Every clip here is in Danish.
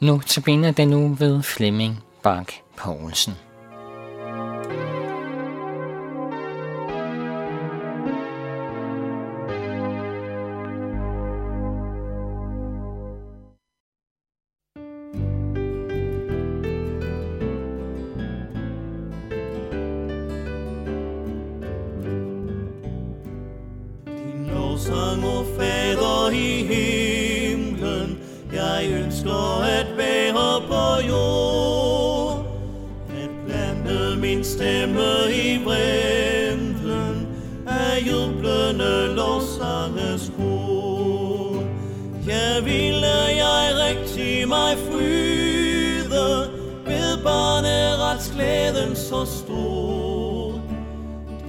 Nu tabiner den nu ved Flemming Bak Poulsen. sang, og Fader i himlen, jeg ønsker jublende lovsanges kor. Ja, ville jeg rigtig mig fryde, ved barneretsglæden så stor.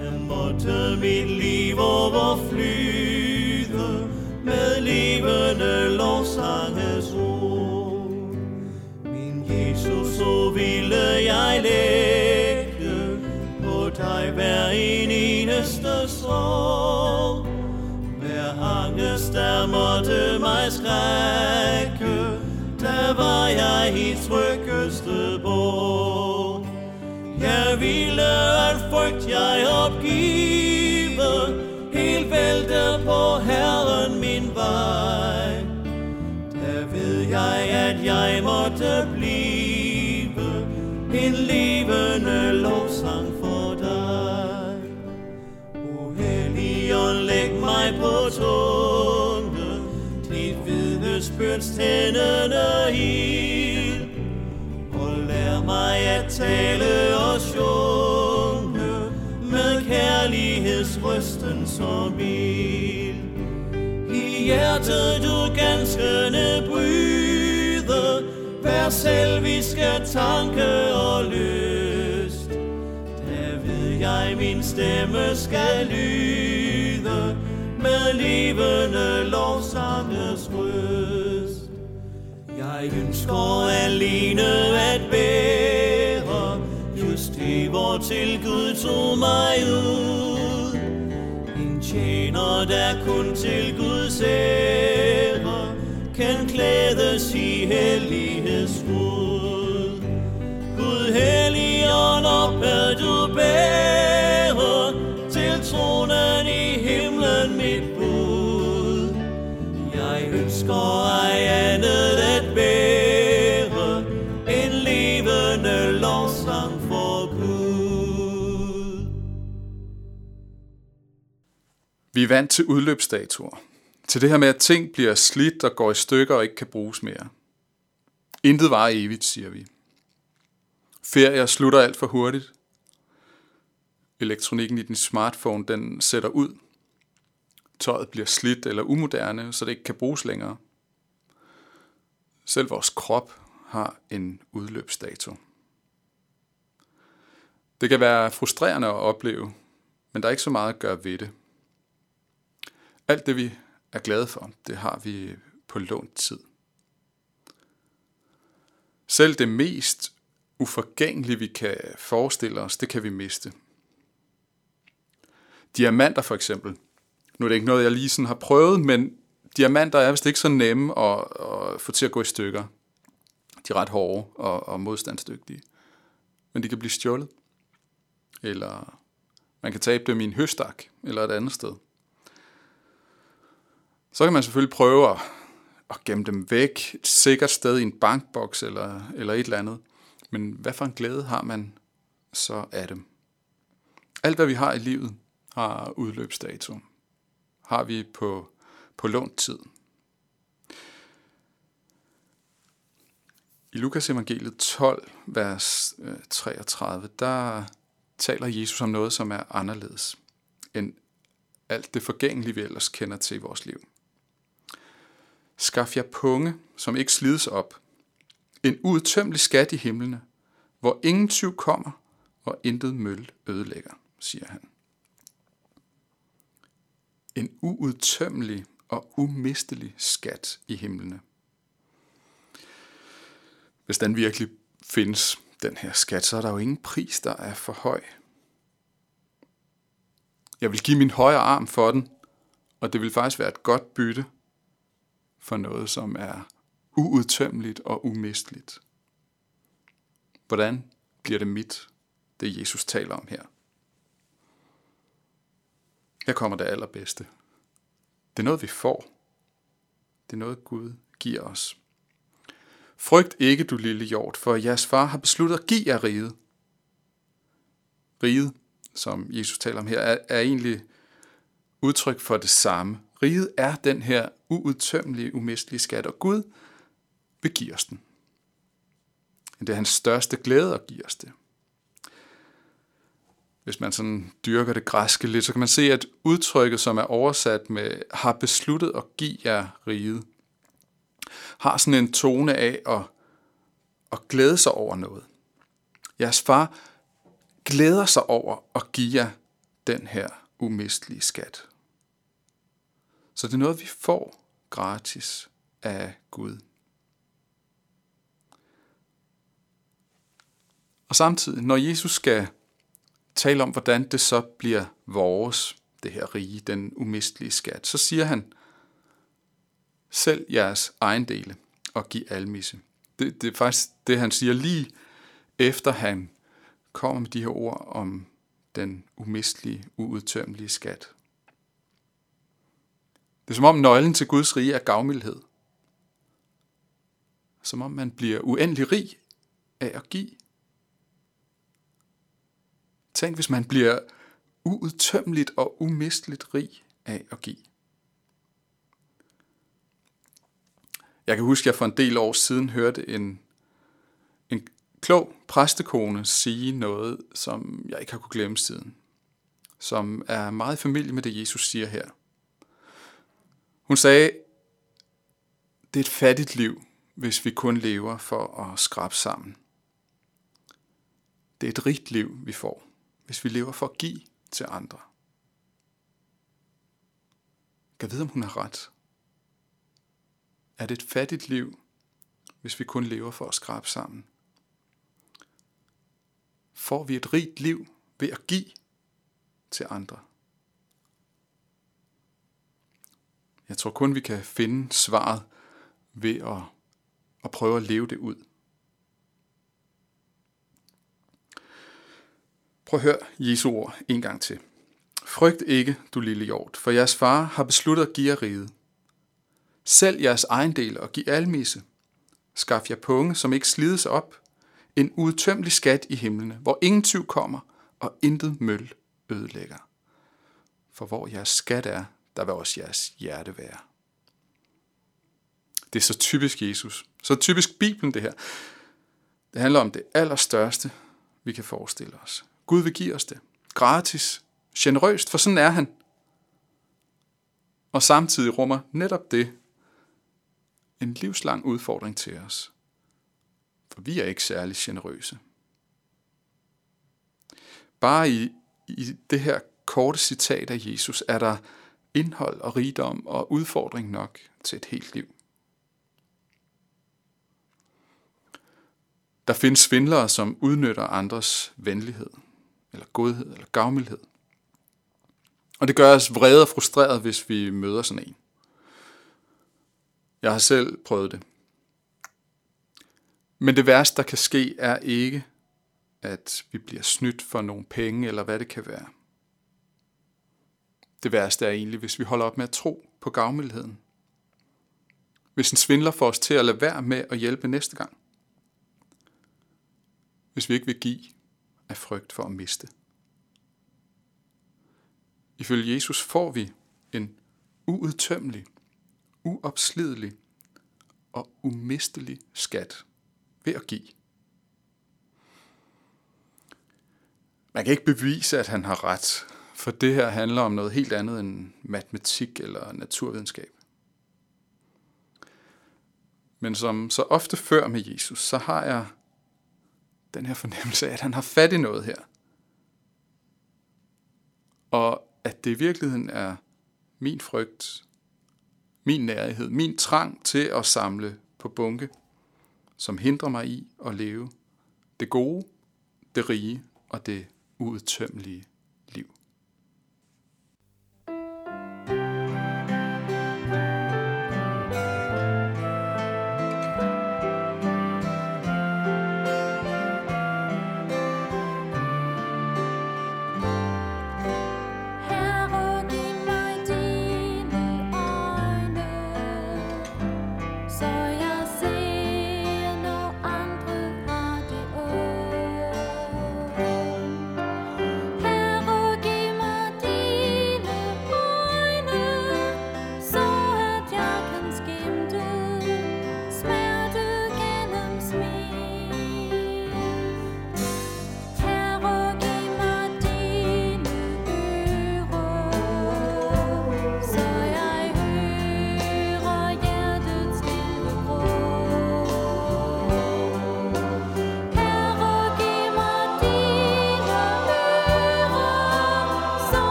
Den måtte mit liv overflyde med levende lovsanges ord. Min Jesus, så ville jeg næste sorg. Hver angest, der måtte mig skrække, der var jeg i tryggeste bog. Jeg ville al frygt jeg opgive, helt vælte på Herren min vej. Der ved jeg, at jeg vidnesbyrds tændende ild. Og lær mig at tale og sjunge med kærlighedsrøsten som mild. I hjertet du ganske bryde, hver selviske tanke og lyst. Der ved jeg, min stemme skal lyde med levende lovsanges røst. Jeg ønsker alene at være just det, hvor til Gud tog mig ud. En tjener, der kun til Guds ære kan klædes i hellighedsskud. Gud helligånd op hvad du bærer til tronen i himlen mit bud. Jeg ønsker Vi er vant til udløbsdatoer. Til det her med, at ting bliver slidt og går i stykker og ikke kan bruges mere. Intet var evigt, siger vi. Ferier slutter alt for hurtigt. Elektronikken i din smartphone, den sætter ud. Tøjet bliver slidt eller umoderne, så det ikke kan bruges længere. Selv vores krop har en udløbsdato. Det kan være frustrerende at opleve, men der er ikke så meget at gøre ved det. Alt det, vi er glade for, det har vi på lånt tid. Selv det mest uforgængelige, vi kan forestille os, det kan vi miste. Diamanter for eksempel. Nu er det ikke noget, jeg lige sådan har prøvet, men diamanter er vist ikke så nemme at, at få til at gå i stykker. De er ret hårde og, og modstandsdygtige. Men de kan blive stjålet. Eller man kan tabe dem i en høstak eller et andet sted. Så kan man selvfølgelig prøve at, at gemme dem væk et sikkert sted i en bankboks eller, eller et eller andet. Men hvad for en glæde har man så af dem? Alt hvad vi har i livet har udløbsdato. Har vi på, på lånt tid. I Lukas evangeliet 12, vers øh, 33, der taler Jesus om noget, som er anderledes end alt det forgængelige, vi ellers kender til i vores liv. Skaf jer punge, som ikke slides op. En udtømmelig skat i himlene, hvor ingen tyv kommer, og intet møl ødelægger, siger han. En uudtømmelig og umistelig skat i himlene. Hvis den virkelig findes, den her skat, så er der jo ingen pris, der er for høj. Jeg vil give min højre arm for den, og det vil faktisk være et godt bytte for noget, som er uudtømmeligt og umisteligt. Hvordan bliver det mit, det Jesus taler om her? Her kommer det allerbedste. Det er noget, vi får. Det er noget, Gud giver os. Frygt ikke, du lille hjort, for jeres far har besluttet at give jer riget. Riget, som Jesus taler om her, er, er egentlig udtryk for det samme. Riget er den her uudtømmelige, umistelige skat, og Gud vil give os den. Det er hans største glæde at give os det. Hvis man sådan dyrker det græske lidt, så kan man se, at udtrykket, som er oversat med har besluttet at give jer riget, har sådan en tone af at, at glæde sig over noget. Jeres far glæder sig over at give jer den her umistelige skat. Så det er noget, vi får gratis af Gud. Og samtidig, når Jesus skal tale om, hvordan det så bliver vores, det her rige, den umistelige skat, så siger han, selv jeres ejendele og giv almisse. Det, det er faktisk det, han siger lige efter han kommer med de her ord om den umistelige, uudtømmelige skat. Det er som om nøglen til Guds rige er gavmildhed. Som om man bliver uendelig rig af at give. Tænk, hvis man bliver uudtømmeligt og umisteligt rig af at give. Jeg kan huske, at jeg for en del år siden hørte en, en klog præstekone sige noget, som jeg ikke har kunne glemme siden. Som er meget i familie med det, Jesus siger her. Hun sagde, det er et fattigt liv, hvis vi kun lever for at skrabe sammen. Det er et rigt liv, vi får, hvis vi lever for at give til andre. Jeg vide, om hun har ret. Er det et fattigt liv, hvis vi kun lever for at skrabe sammen? Får vi et rigt liv ved at give til andre? Jeg tror kun, vi kan finde svaret ved at, at prøve at leve det ud. Prøv at høre Jesu ord en gang til. Frygt ikke, du lille hjort, for jeres far har besluttet at give jer riget. Sælg jeres ejendel og giv almisse. Skaf jer punge, som ikke slides op. En udtømmelig skat i himlene, hvor ingen tyv kommer, og intet møl ødelægger. For hvor jeres skat er, der vil også jeres hjerte være. Det er så typisk Jesus. Så typisk Bibelen det her. Det handler om det allerstørste, vi kan forestille os. Gud vil give os det. Gratis. Generøst, for sådan er han. Og samtidig rummer netop det en livslang udfordring til os. For vi er ikke særlig generøse. Bare i, i det her korte citat af Jesus er der indhold og rigdom og udfordring nok til et helt liv. Der findes svindlere, som udnytter andres venlighed, eller godhed, eller gavmildhed. Og det gør os vrede og frustreret, hvis vi møder sådan en. Jeg har selv prøvet det. Men det værste, der kan ske, er ikke, at vi bliver snydt for nogle penge, eller hvad det kan være. Det værste er egentlig, hvis vi holder op med at tro på gavmildheden. Hvis en svindler får os til at lade være med at hjælpe næste gang. Hvis vi ikke vil give af frygt for at miste. Ifølge Jesus får vi en uudtømmelig uopslidelig og umistelig skat ved at give. Man kan ikke bevise, at han har ret, for det her handler om noget helt andet end matematik eller naturvidenskab. Men som så ofte før med Jesus, så har jeg den her fornemmelse af, at han har fat i noget her. Og at det i virkeligheden er min frygt, min nærhed, min trang til at samle på bunke, som hindrer mig i at leve det gode, det rige og det uudtømmelige